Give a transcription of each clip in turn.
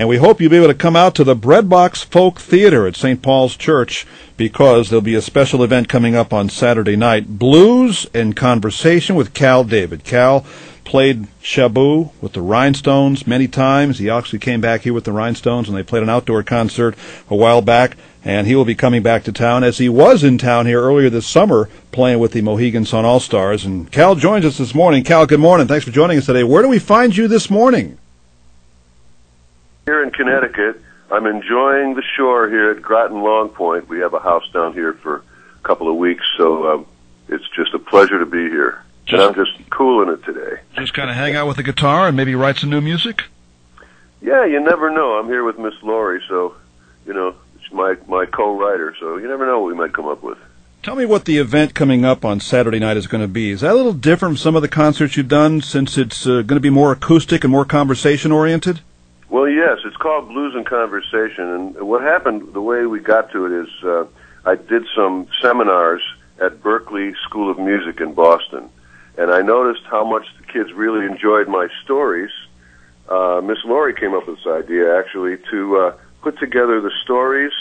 And we hope you'll be able to come out to the Breadbox Folk Theater at St. Paul's Church because there'll be a special event coming up on Saturday night. Blues and Conversation with Kal David. Kal played Shaboo with the Rhinestones many times. He actually came back here with the Rhinestones and they played an outdoor concert a while back. And he will be coming back to town as he was in town here earlier this summer playing with the Mohegan Sun All Stars. And Kal joins us this morning. Kal, good morning. Thanks for joining us today. Where do we find you this morning? Here in Connecticut. I'm enjoying the shore here at Groton Long Point. We have a house down here for a couple of weeks, so um, it's just a pleasure to be here. Just, and I'm just cooling it today. Just kind of hang out with the guitar and maybe write some new music? Yeah, you never know. I'm here with Miss Laurie, so, you know, it's my, my co-writer, so you never know what we might come up with. Tell me what the event coming up on Saturday night is going to be. Is that a little different from some of the concerts you've done since it's uh, going to be more acoustic and more conversation oriented? Well, yes, it's called Blues and Conversation, and what happened, the way we got to it is uh, I did some seminars at Berklee School of Music in Boston, and I noticed how much the kids really enjoyed my stories. Uh, Miss Laurie came up with this idea, actually, to uh, put together the stories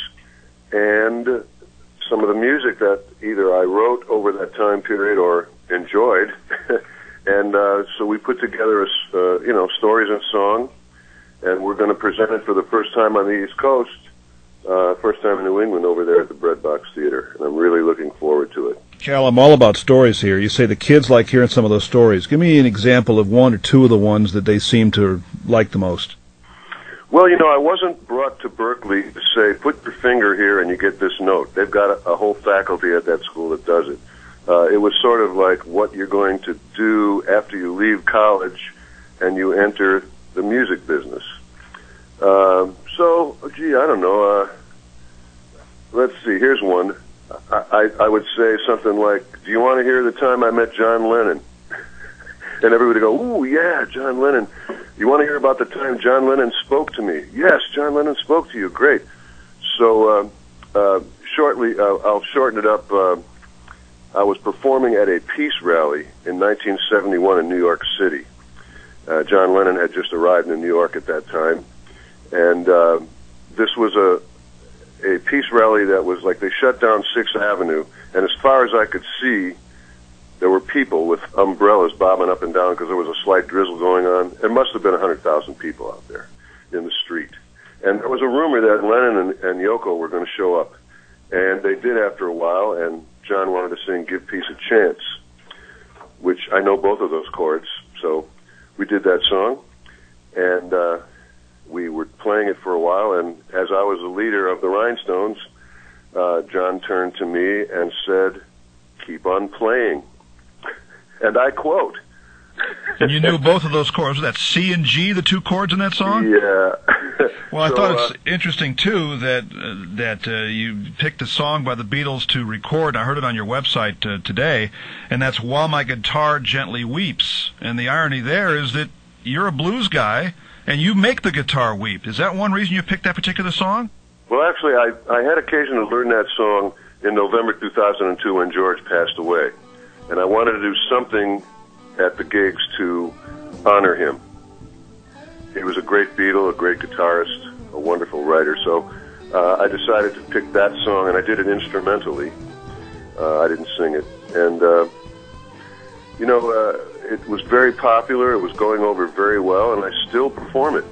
and some of the music that either I wrote over that time period or enjoyed. and uh, so we put together, a, uh, you know, stories and song and we're going to present it for the first time on the East Coast, uh, first time in New England over there at the Breadbox Theater, and I'm really looking forward to it. Kal, I'm all about stories here. You say the kids like hearing some of those stories. Give me an example of one or two of the ones that they seem to like the most. Well, you know, I wasn't brought to Berklee to say, put your finger here and you get this note. They've got a, a whole faculty at that school that does it. Uh, it was sort of like what you're going to do after you leave college and you enter the music business. Uh, so, gee, I don't know. Uh, let's see. Here's one. I, I, I would say something like, "Do you want to hear the time I met John Lennon?" and everybody go, "Ooh, yeah, John Lennon." You want to hear about the time John Lennon spoke to me? Yes, John Lennon spoke to you. Great. So, uh, uh, shortly, uh, I'll shorten it up. Uh, I was performing at a peace rally in 1971 in New York City. Uh, John Lennon had just arrived in New York at that time, and uh, this was a a peace rally that was like they shut down Sixth Avenue, and as far as I could see, there were people with umbrellas bobbing up and down because there was a slight drizzle going on. It must have been a hundred thousand people out there in the street, and there was a rumor that Lennon and, and Yoko were going to show up, and they did after a while. And John wanted to sing "Give Peace a Chance," which I know both of those chords, so we did that song, and uh, we were playing it for a while. And as I was the leader of the Rhinestones, uh, John turned to me and said, "Keep on playing," and I quote. And you knew both of those chords. That C and G, the two chords in that song. Yeah. well, I So, thought uh, it's interesting too that uh, that uh, you picked a song by the Beatles to record. I heard it on your website uh, today, and that's "While My Guitar Gently Weeps." And the irony there is that you're a blues guy, and you make the guitar weep. Is that one reason you picked that particular song? Well, actually, I, I had occasion to learn that song in November 2002 when George passed away. And I wanted to do something at the gigs to honor him. He was a great Beatle, a great guitarist, a wonderful writer. So uh, I decided to pick that song, and I did it instrumentally. Uh, I didn't sing it. And, uh, you know, uh, it was very popular. It was going over very well, and I still perform it.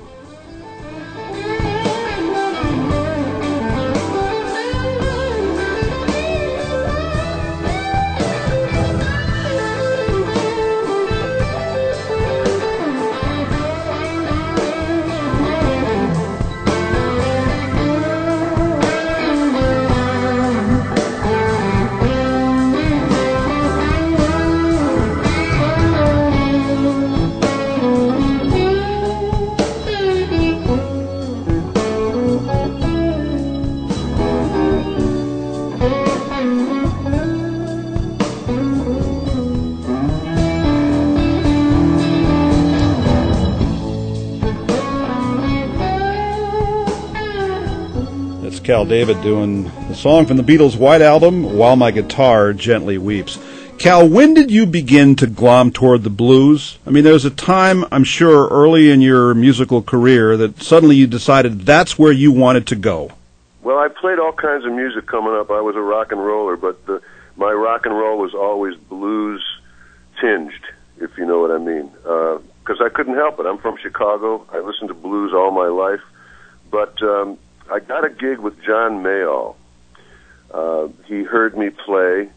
Kal David doing the song from the Beatles' White Album, While My Guitar Gently Weeps. Kal, when did you begin to glom toward the blues? I mean, there was a time, I'm sure, early in your musical career that suddenly you decided that's where you wanted to go. Well, I played all kinds of music coming up. I was a rock and roller, but the, my rock and roll was always blues tinged, if you know what I mean. Because uh, I couldn't help it. I'm from Chicago. I listened to blues all my life. But um, I got a gig with John Mayall. Uh, he heard me play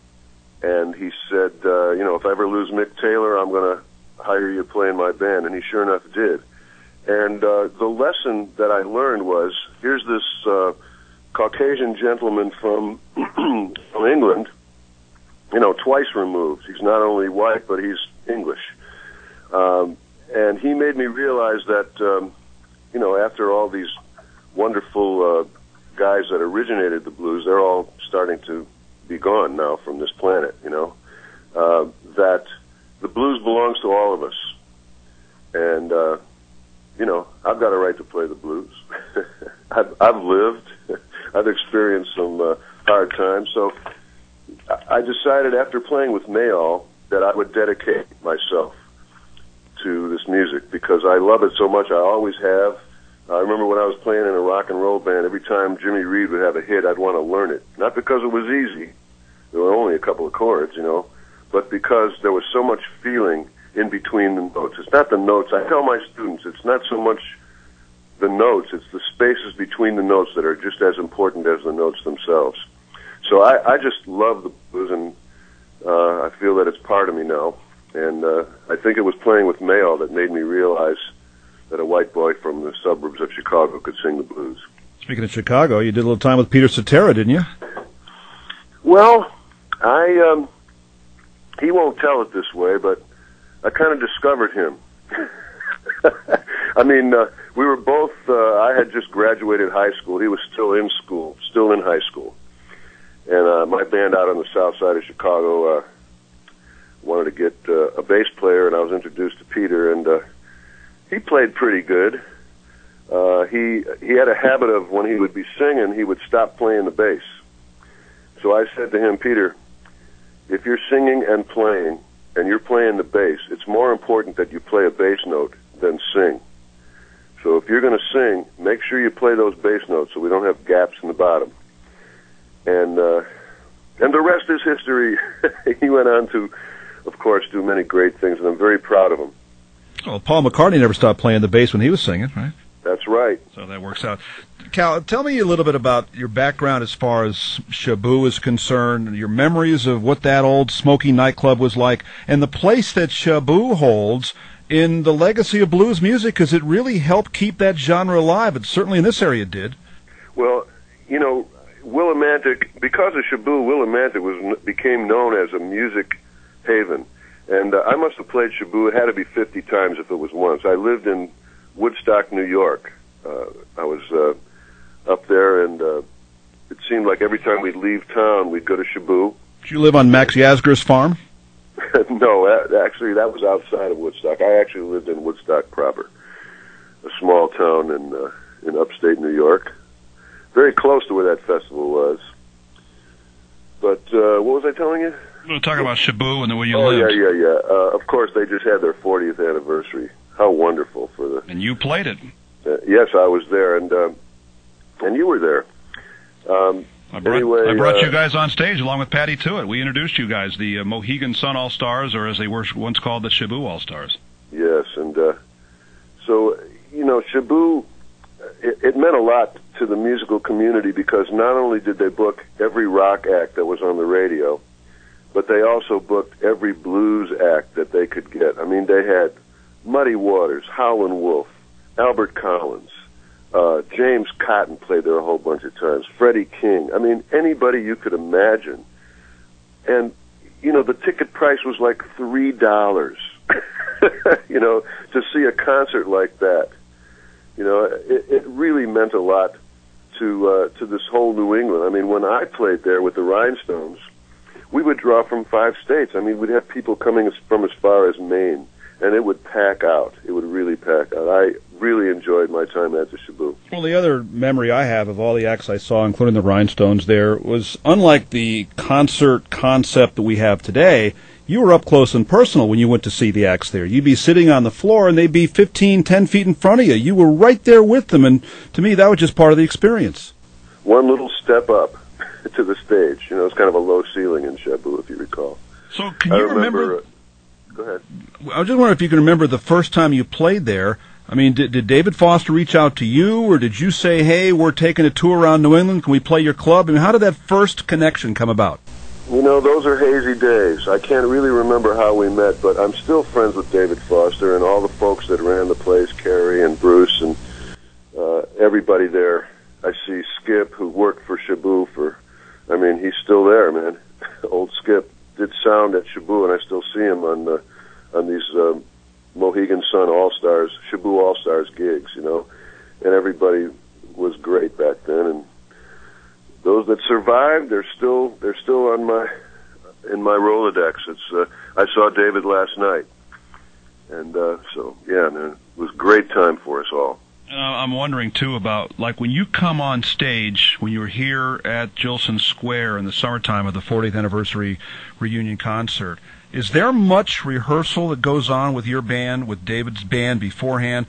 and he said, uh, you know, if I ever lose Mick Taylor, I'm going to hire you to play in my band. And he sure enough did. And uh, the lesson that I learned was here's this uh, Caucasian gentleman from from England, you know, twice removed. He's not only white, but he's English. Um, and he made me realize that, um, you know, after all these wonderful uh, guys that originated the blues, they're all starting to be gone now from this planet, you know, uh, that the blues belongs to all of us. And, uh, you know, I've got a right to play the blues. I've, I've lived, I've experienced some uh, hard times. So I decided after playing with Mayall that I would dedicate myself to this music because I love it so much. I always have. I remember when I was playing in a rock and roll band, every time Jimmy Reed would have a hit, I'd want to learn it. Not because it was easy, there were only a couple of chords, you know, but because there was so much feeling in between the notes. It's not the notes. I tell my students, it's not so much the notes, it's the spaces between the notes that are just as important as the notes themselves. So I, I just love the blues, and uh, I feel that it's part of me now. And uh, I think it was playing with Mayall that made me realize that a white boy from the suburbs of Chicago could sing the blues. Speaking of Chicago, you did a little time with Peter Cetera, didn't you? Well, I um, he won't tell it this way, but I kind of discovered him. I mean, uh, we were both. Uh, I had just graduated high school. He was still in school, still in high school, and uh, my band out on the south side of Chicago uh, wanted to get uh, a bass player, and I was introduced to Peter, and uh, he played pretty good. Uh, he he had a habit of when he would be singing, he would stop playing the bass. So I said to him, Peter, if you're singing and playing, and you're playing the bass, it's more important that you play a bass note than sing. So if you're going to sing, make sure you play those bass notes so we don't have gaps in the bottom. And uh, and the rest is history. he went on to, of course, do many great things, and I'm very proud of him. Well, Paul McCartney never stopped playing the bass when he was singing, right? That's right. So that works out. Kal, tell me a little bit about your background as far as Shaboo is concerned, your memories of what that old smoky nightclub was like, and the place that Shaboo holds in the legacy of blues music, because it really helped keep that genre alive. It certainly in this area did. Well, you know, Willimantic, because of Shaboo, Willimantic was became known as a music haven. And uh, I must have played Shaboo. It had to be 50 times if it was once. I lived in Woodstock, New York. Uh, I was uh, up there, and uh, it seemed like every time we'd leave town, we'd go to Shaboo. Did you live on Max Yasgur's farm? no, actually, that was outside of Woodstock. I actually lived in Woodstock proper, a small town in uh, in upstate New York, very close to where that festival was. But uh, what was I telling you? We were talking about Shaboo and the way you oh, lived. yeah, yeah, yeah. Uh, of course, they just had their 40th anniversary. How wonderful for the. And you played it. Uh, yes, I was there, and uh, and you were there. Um, I brought, anyway, I brought uh, you guys on stage along with Patty to it. We introduced you guys, the uh, Mohegan Sun All Stars, or as they were once called, the Shaboo All Stars. Yes, and uh, so you know, Shaboo, it, it meant a lot to the musical community because not only did they book every rock act that was on the radio, but they also booked every blues act that they could get. I mean, they had Muddy Waters, Howlin' Wolf, Albert Collins, uh, James Cotton played there a whole bunch of times, Freddie King. I mean, anybody you could imagine. And, you know, the ticket price was like $3, you know, to see a concert like that. You know, it, it really meant a lot to uh, to this whole New England. I mean, when I played there with the Rhinestones, we would draw from five states. I mean, we'd have people coming from as far as Maine, and it would pack out. It would really pack out. I really enjoyed my time at the Shaboo. Well, the other memory I have of all the acts I saw, including the Rhinestones, there was unlike the concert concept that we have today. You were up close and personal when you went to see the acts there. You'd be sitting on the floor and they'd be 15, 10 feet in front of you. You were right there with them, and to me, that was just part of the experience. One little step up to the stage. You know, it's kind of a low ceiling in Shaboo, if you recall. So, can you I remember, remember uh, go ahead. I was just wondering if you can remember the first time you played there. I mean, did, did David Foster reach out to you, or did you say, "Hey, we're taking a tour around New England. Can we play your club?" I mean, how did that first connection come about? You know, those are hazy days. I can't really remember how we met, but I'm still friends with David Foster and all the folks that ran the place, Carrie and Bruce and uh, everybody there. I see Skip, who worked for Shaboo for, I mean, he's still there, man. Old Skip did sound at Shaboo, and I still see him on the, on these um, Mohegan Sun All Stars, Shaboo All Stars gigs, you know. And everybody was great back then, and those that survived, they're still they're still on my in my Rolodex. It's uh, I saw David last night, and uh, so yeah, man, it was a great time for us all. Uh, I'm wondering too about like when you come on stage when you were here at Jillson Square in the summertime of the 40th anniversary reunion concert. Is there much rehearsal that goes on with your band, with David's band beforehand?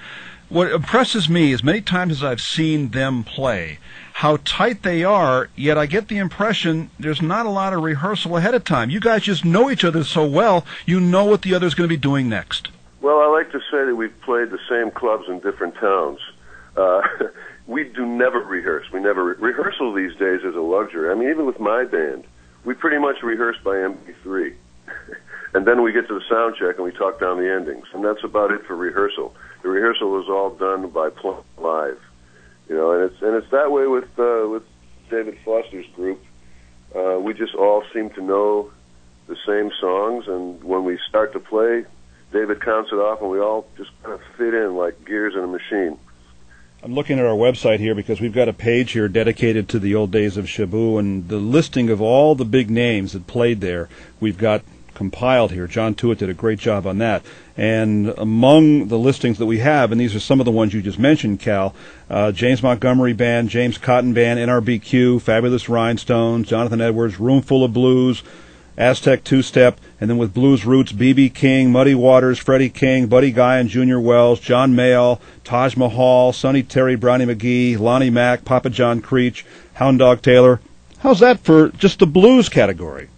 What impresses me is many times as I've seen them play, how tight they are, yet I get the impression there's not a lot of rehearsal ahead of time. You guys just know each other so well, you know what the other's going to be doing next. Well, I like to say that we've played the same clubs in different towns. Uh, we do never rehearse. We never re- rehearsal these days is a luxury. I mean, even with my band, we pretty much rehearse by MP3, and then we get to the sound check and we talk down the endings, and that's about it for rehearsal. The rehearsal is all done by playing live, you know, and it's and it's that way with uh, with David Foster's group. Uh, we just all seem to know the same songs, and when we start to play, David counts it off, and we all just kind of fit in like gears in a machine. I'm looking at our website here because we've got a page here dedicated to the old days of Shaboo and the listing of all the big names that played there. We've got compiled here. John Tewitt did a great job on that. And among the listings that we have, and these are some of the ones you just mentioned, Kal, uh, James Montgomery Band, James Cotton Band, NRBQ, Fabulous Rhinestones, Jonathan Edwards, Roomful of Blues, Aztec Two Step, and then with blues roots, B.B. King, Muddy Waters, Freddie King, Buddy Guy and Junior Wells, John Mayall, Taj Mahal, Sonny Terry, Brownie McGhee, Lonnie Mack, Papa John Creach, Hound Dog Taylor. How's that for just the blues category?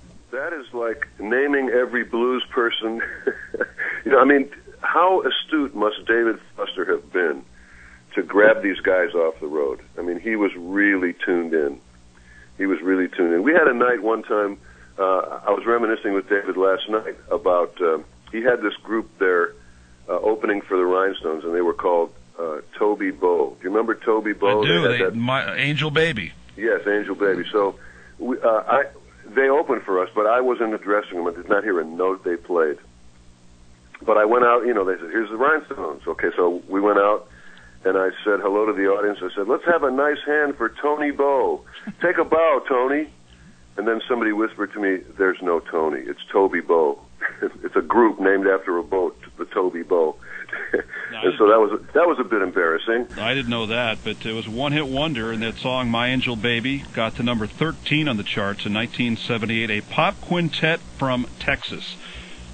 That is like naming every blues person. you know, I mean, how astute must David Foster have been to grab these guys off the road? I mean, he was really tuned in. He was really tuned in. We had a night one time. Uh, I was reminiscing with David last night about uh, he had this group there uh, opening for the Rhinestones, and they were called uh, Toby Beau. Do you remember Toby Beau? I do. They They, that- my Angel Baby. Yes, Angel Baby. So we, uh, I, they opened for us, but I was in the dressing room. I did not hear a note they played. But I went out, you know, they said, here's the Rhinestones. Okay, so we went out, and I said hello to the audience. I said, let's have a nice hand for Tony Bow. Take a bow, Tony. And then somebody whispered to me, there's no Tony. It's Toby Beau. it's a group named after a boat, the Toby Beau. and so that was that was a bit embarrassing. I didn't know that, but it was one-hit wonder, and that song "My Angel Baby" got to number 13 on the charts in 1978. A pop quintet from Texas,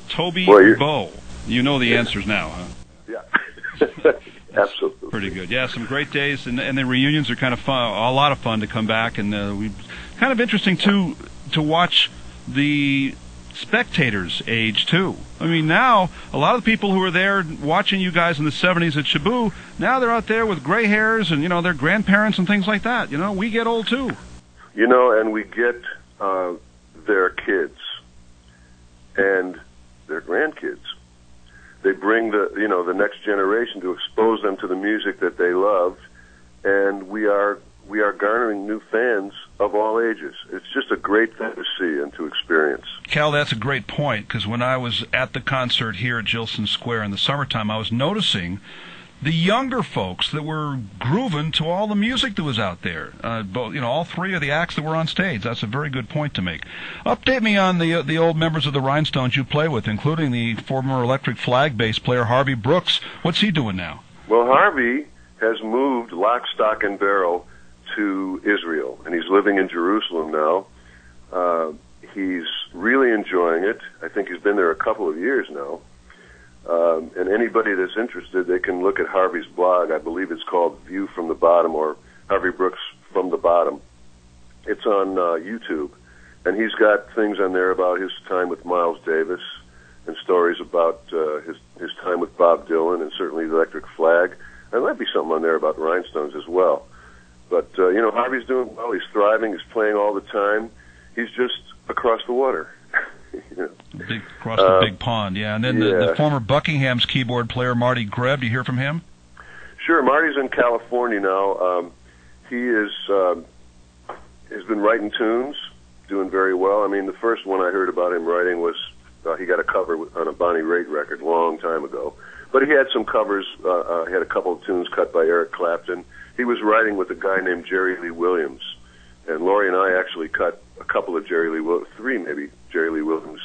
Toby Well, Bow. You know the answers now, huh? Yeah, absolutely. Pretty good. Yeah, some great days, and, and the reunions are kind of fun. A lot of fun to come back, and uh, we kind of interesting too to watch the spectators age too. I mean, now a lot of the people who were there watching you guys in the '70s at Shaboo, now they're out there with gray hairs, and you know, their grandparents and things like that. You know, we get old too. You know, and we get uh, their kids and their grandkids. They bring the you know the next generation to expose them to the music that they loved, and we are we are garnering new fans of all ages. It's just a great thing to see and to experience. Kal, that's a great point because when I was at the concert here at Jillson Square in the summertime, I was noticing the younger folks that were grooving to all the music that was out there. Uh, both, you know, all three of the acts that were on stage. That's a very good point to make. Update me on the uh, the old members of the Rhinestones you play with, including the former Electric Flag bass player Harvey Brooks. What's he doing now? Well, Harvey has moved lock, stock, and barrel to Israel, and he's living in Jerusalem now. Uh, he's really enjoying it. I think he's been there a couple of years now. Um, and anybody that's interested, they can look at Harvey's blog. I believe it's called View from the Bottom or Harvey Brooks from the Bottom. It's on uh, YouTube, and he's got things on there about his time with Miles Davis and stories about uh, his his time with Bob Dylan and certainly the Electric Flag. And There might be something on there about rhinestones as well. But uh, you know, Harvey's doing well. He's thriving. He's playing all the time. He's just across the water. Big, across the uh, big pond, yeah. And then yeah. the, the former Buckingham's keyboard player Marty Grebb. Do you hear from him? Sure. Marty's in California now. Um, he is um, has been writing tunes, doing very well. I mean, the first one I heard about him writing was uh, he got a cover on a Bonnie Raitt record a long time ago. But he had some covers. Uh, uh, he had a couple of tunes cut by Eric Clapton. He was writing with a guy named Jerry Lynn Williams, and Laurie and I actually cut a couple of Jerry Lee, Will- three maybe Jerry Lynn Williams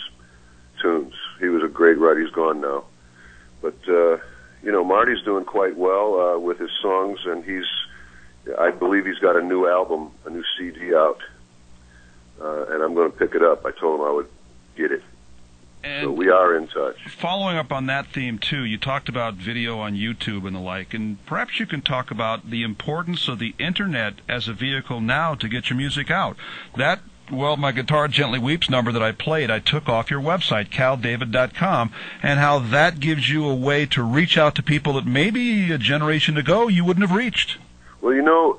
tunes. He was a great writer. He's gone now, but uh, you know Marty's doing quite well uh, with his songs, and he's I believe he's got a new album, a new CD out, uh, and I'm going to pick it up. I told him I would get it. And so we are in touch. Following up on that theme too, you talked about video on YouTube and the like, and perhaps you can talk about the importance of the internet as a vehicle now to get your music out. That well, my guitar gently weeps number that I played, I took off your website, kaldavid.com, and how that gives you a way to reach out to people that maybe a generation ago you wouldn't have reached. Well, you know,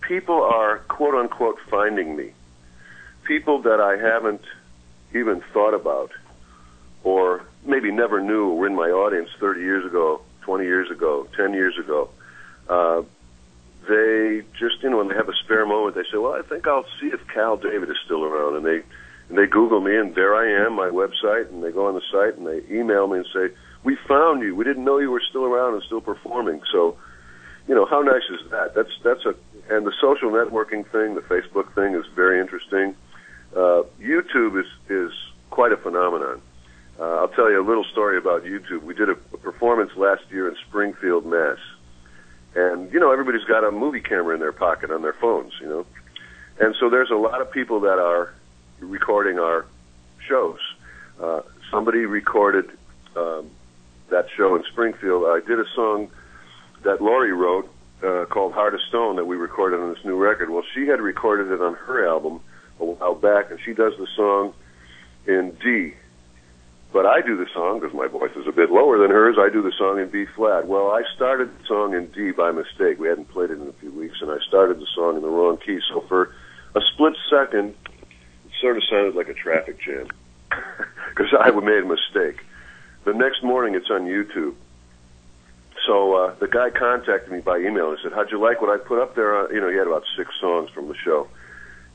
people are quote unquote finding me. People that I haven't even thought about or maybe never knew were in my audience 30 years ago, 20 years ago, 10 years ago. Uh, they just, you know, when they have a spare moment, they say, "Well, I think I'll see if Kal David is still around," and they and they Google me, and there I am, my website, and they go on the site and they email me and say, "We found you. We didn't know you were still around and still performing." So, you know, how nice is that? That's that's a and the social networking thing, the Facebook thing, is very interesting. Uh, YouTube is is quite a phenomenon. Uh, I'll tell you a little story about YouTube. We did a, a performance last year in Springfield, Mass. And, you know, everybody's got a movie camera in their pocket on their phones, you know. And so there's a lot of people that are recording our shows. Uh, somebody recorded um, that show in Springfield. I did a song that Laurie wrote uh, called Heart of Stone that we recorded on this new record. Well, she had recorded it on her album a while back, and she does the song in D, but I do the song because my voice is a bit lower than hers. I do the song in B flat. Well, I started the song in D by mistake. We hadn't played it in a few weeks, and I started the song in the wrong key. So for a split second, it sort of sounded like a traffic jam because I made a mistake. The next morning, it's on YouTube. So uh, the guy contacted me by email and said, "How'd you like what I put up there?" You know, he had about six songs from the show,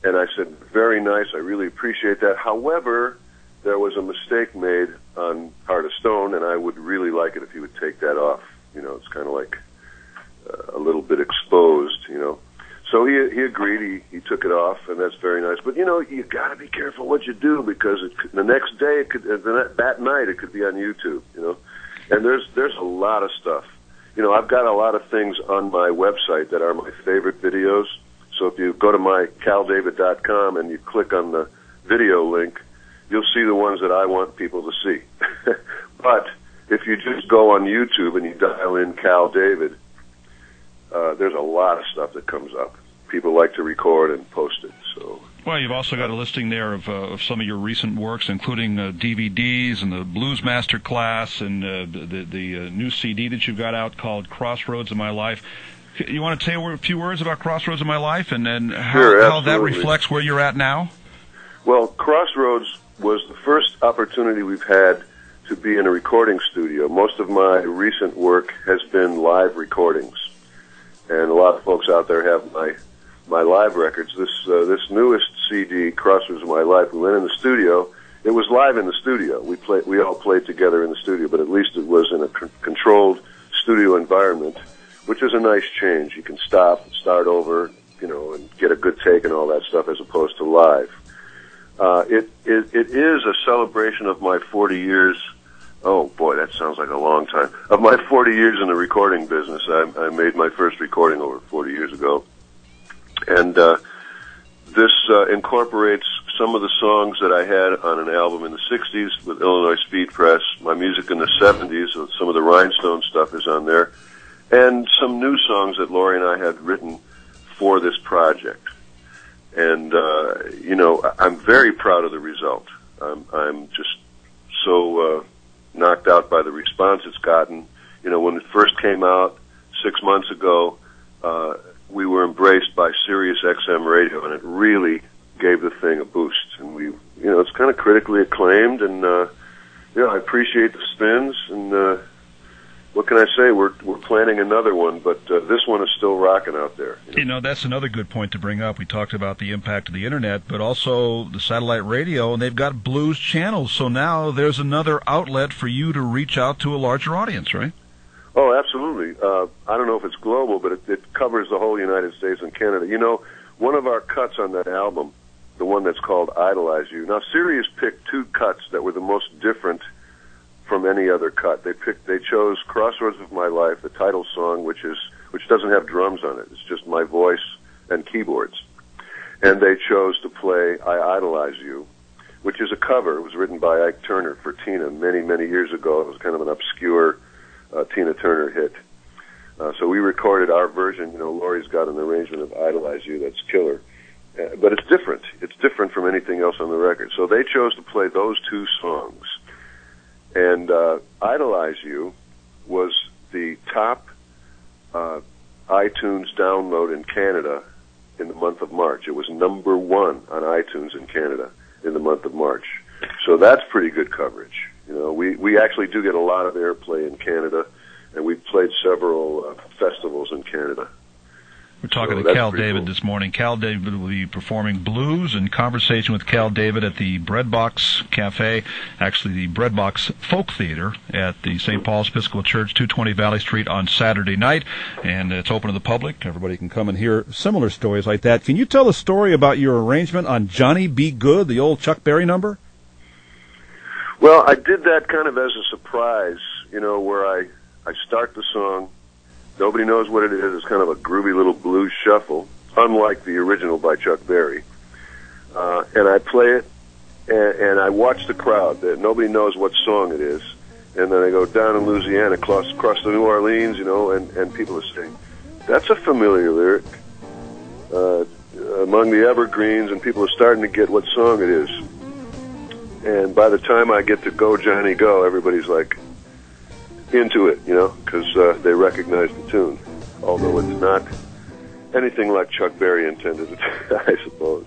and I said, "Very nice. I really appreciate that. However." There was a mistake made on Heart of Stone, and I would really like it if he would take that off. You know, it's kind of like uh, a little bit exposed, you know. So he he agreed. He he took it off, and that's very nice. But you know, you got to be careful what you do because it could, the next day, it could the, that night, it could be on YouTube. You know, and there's there's a lot of stuff. You know, I've got a lot of things on my website that are my favorite videos. So if you go to my kaldavid.com and you click on the video link, you'll see the ones that I want people to see. but if you just go on YouTube and you dial in Kal David, uh, there's a lot of stuff that comes up. People like to record and post it. So. Well, you've also got a listing there of, uh, of some of your recent works, including uh, DVDs and the Blues Master class and uh, the the uh, new CD that you've got out called Crossroads of My Life. You want to say a few words about Crossroads of My Life and, and how, sure, how that reflects where you're at now? Well, Crossroads was the first opportunity we've had to be in a recording studio. Most of my recent work has been live recordings, and a lot of folks out there have my my live records. This uh, this newest CD, Crossroads of My Life, we went in the studio. It was live in the studio. We played. We all played together in the studio, but at least it was in a c- controlled studio environment, which is a nice change. You can stop, start over, you know, and get a good take and all that stuff, as opposed to live. Uh, it, it, it is a celebration of my 40 years oh boy, that sounds like a long time. Of my 40 years in the recording business, I, I made my first recording over 40 years ago, and uh, this uh, incorporates some of the songs that I had on an album in the 60s with Illinois Speed Press, my music in the 70s, so some of the Rhinestone stuff is on there, and some new songs that Laurie and I had written for this project. And, uh, you know, I'm very proud of the result. I'm, I'm just so uh, knocked out by the response it's gotten. You know, when it first came out six months ago, uh, we were embraced by Sirius XM radio, and it really gave the thing a boost. And we, you know, it's kind of critically acclaimed, and uh, you know, I appreciate the spins. And uh, what can I say? We're we're planning another one, but uh, this one is still rocking out there. You know? you know, that's another good point to bring up. We talked about the impact of the internet, but also the satellite radio, and they've got blues channels. So now there's another outlet for you to reach out to a larger audience, right? Oh, absolutely. Uh, I don't know if it's global, but it, it covers the whole United States and Canada. You know, one of our cuts on that album the one that's called Idolize You. Now, Sirius picked two cuts that were the most different from any other cut. They picked, they chose Crossroads of My Life, the title song, which is, which doesn't have drums on it. It's just my voice and keyboards. And they chose to play I Idolize You, which is a cover. It was written by Ike Turner for Tina many, many years ago. It was kind of an obscure uh, Tina Turner hit. Uh, so we recorded our version. You know, Laurie's got an arrangement of Idolize You that's killer. Uh, but it's different. It's different from anything else on the record. So they chose to play those two songs. And uh, Idolize You was the top uh, iTunes download in Canada in the month of March. It was number one on iTunes in Canada in the month of March. So that's pretty good coverage. You know, we, we actually do get a lot of airplay in Canada, and we've played several uh, festivals in Canada. We're talking so to Kal David cool. this morning. Kal David will be performing blues and conversation with Kal David at the Breadbox Cafe, actually the Breadbox Folk Theater at the St. Paul's Episcopal Church, 220 Valley Street on Saturday night, and it's open to the public. Everybody can come and hear similar stories like that. Can you tell a story about your arrangement on Johnny B. Goode, the old Chuck Berry number? Well, I did that kind of as a surprise, you know, where I I start the song Nobody knows what it is. It's kind of a groovy little blues shuffle, unlike the original by Chuck Berry. Uh, and I play it, and, and I watch the crowd. That nobody knows what song it is, and then I go down in Louisiana, across across the New Orleans, you know, and and people are saying, "That's a familiar lyric." Uh, among the evergreens, and people are starting to get what song it is. And by the time I get to Go Johnny Go, everybody's like, into it, you know, because uh, they recognize the tune, although it's not anything like Chuck Berry intended it, I suppose.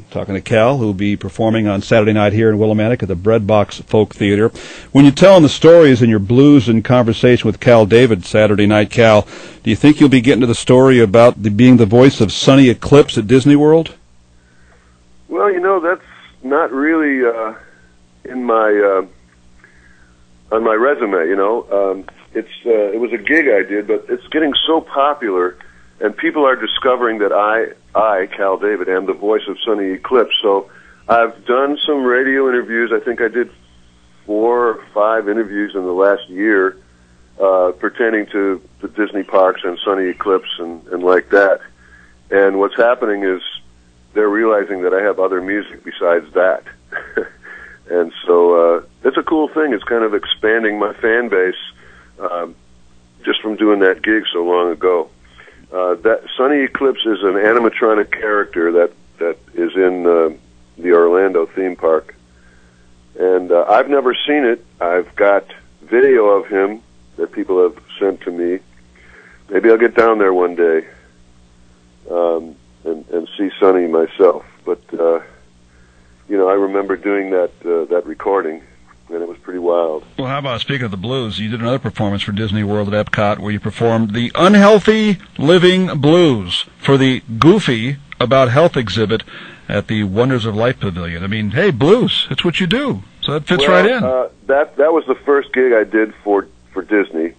Talking to Kal, who will be performing on Saturday night here in Willimantic at the Breadbox Folk Theater. When you're telling the stories in your blues and conversation with Kal David Saturday night, Kal, do you think you'll be getting to the story about the, being the voice of Sonny Eclipse at Disney World? Well, you know that's not really uh, in my uh, on my resume. You know, um, it's uh, it was a gig I did, but it's getting so popular, and people are discovering that I I Kal David am the voice of Sonny Eclipse. So I've done some radio interviews. I think I did four or five interviews in the last year uh, pertaining to the Disney parks and Sonny Eclipse and, and like that. And what's happening is they're realizing that I have other music besides that. and so uh, it's a cool thing. It's kind of expanding my fan base um, just from doing that gig so long ago. Uh, that Sonny Eclipse is an animatronic character that that is in uh, the Orlando theme park, and uh, I've never seen it. I've got video of him that people have sent to me. Maybe I'll get down there one day um, and and see Sonny myself. But uh, you know, I remember doing that uh, that recording and it was pretty wild. Well, how about speaking of the blues? You did another performance for Disney World at Epcot where you performed the Unhealthy Living Blues for the Goofy About Health exhibit at the Wonders of Life Pavilion. I mean, hey, blues, it's what you do. So that fits well, right in. Uh, that that was the first gig I did for for Disney,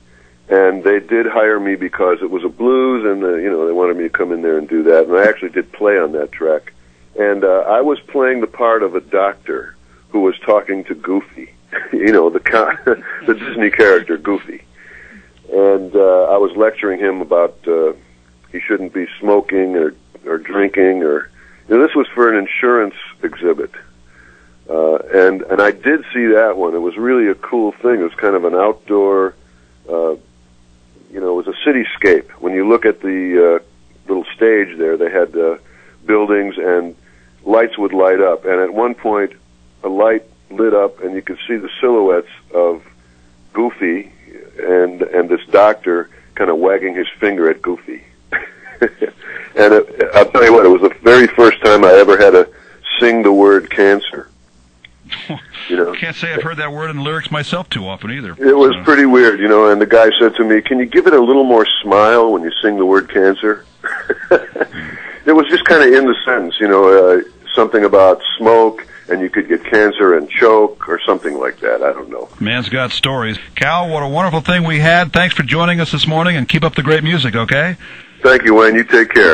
and they did hire me because it was a blues, and uh, you know they wanted me to come in there and do that. And I actually did play on that track, and uh, I was playing the part of a doctor who was talking to Goofy you know the the Disney character Goofy, and uh, I was lecturing him about uh, he shouldn't be smoking or or drinking or you know, this was for an insurance exhibit, uh, and and I did see that one. It was really a cool thing. It was kind of an outdoor, uh, you know, it was a cityscape. When you look at the uh, little stage there, they had uh, buildings and lights would light up, and at one point, a light lit up, and you could see the silhouettes of Goofy and and this doctor kind of wagging his finger at Goofy. and it, I'll tell you what, it was the very first time I ever had to sing the word cancer. You know, can't say I've heard that word in the lyrics myself too often either. It was so. pretty weird, you know. And the guy said to me, "Can you give it a little more smile when you sing the word cancer?" it was just kind of in the sentence, you know, uh, something about smoke and you could get cancer and choke or something like that. I don't know. Man's got stories. Kal, what a wonderful thing we had. Thanks for joining us this morning and keep up the great music, okay? Thank you, Wayne. You take care.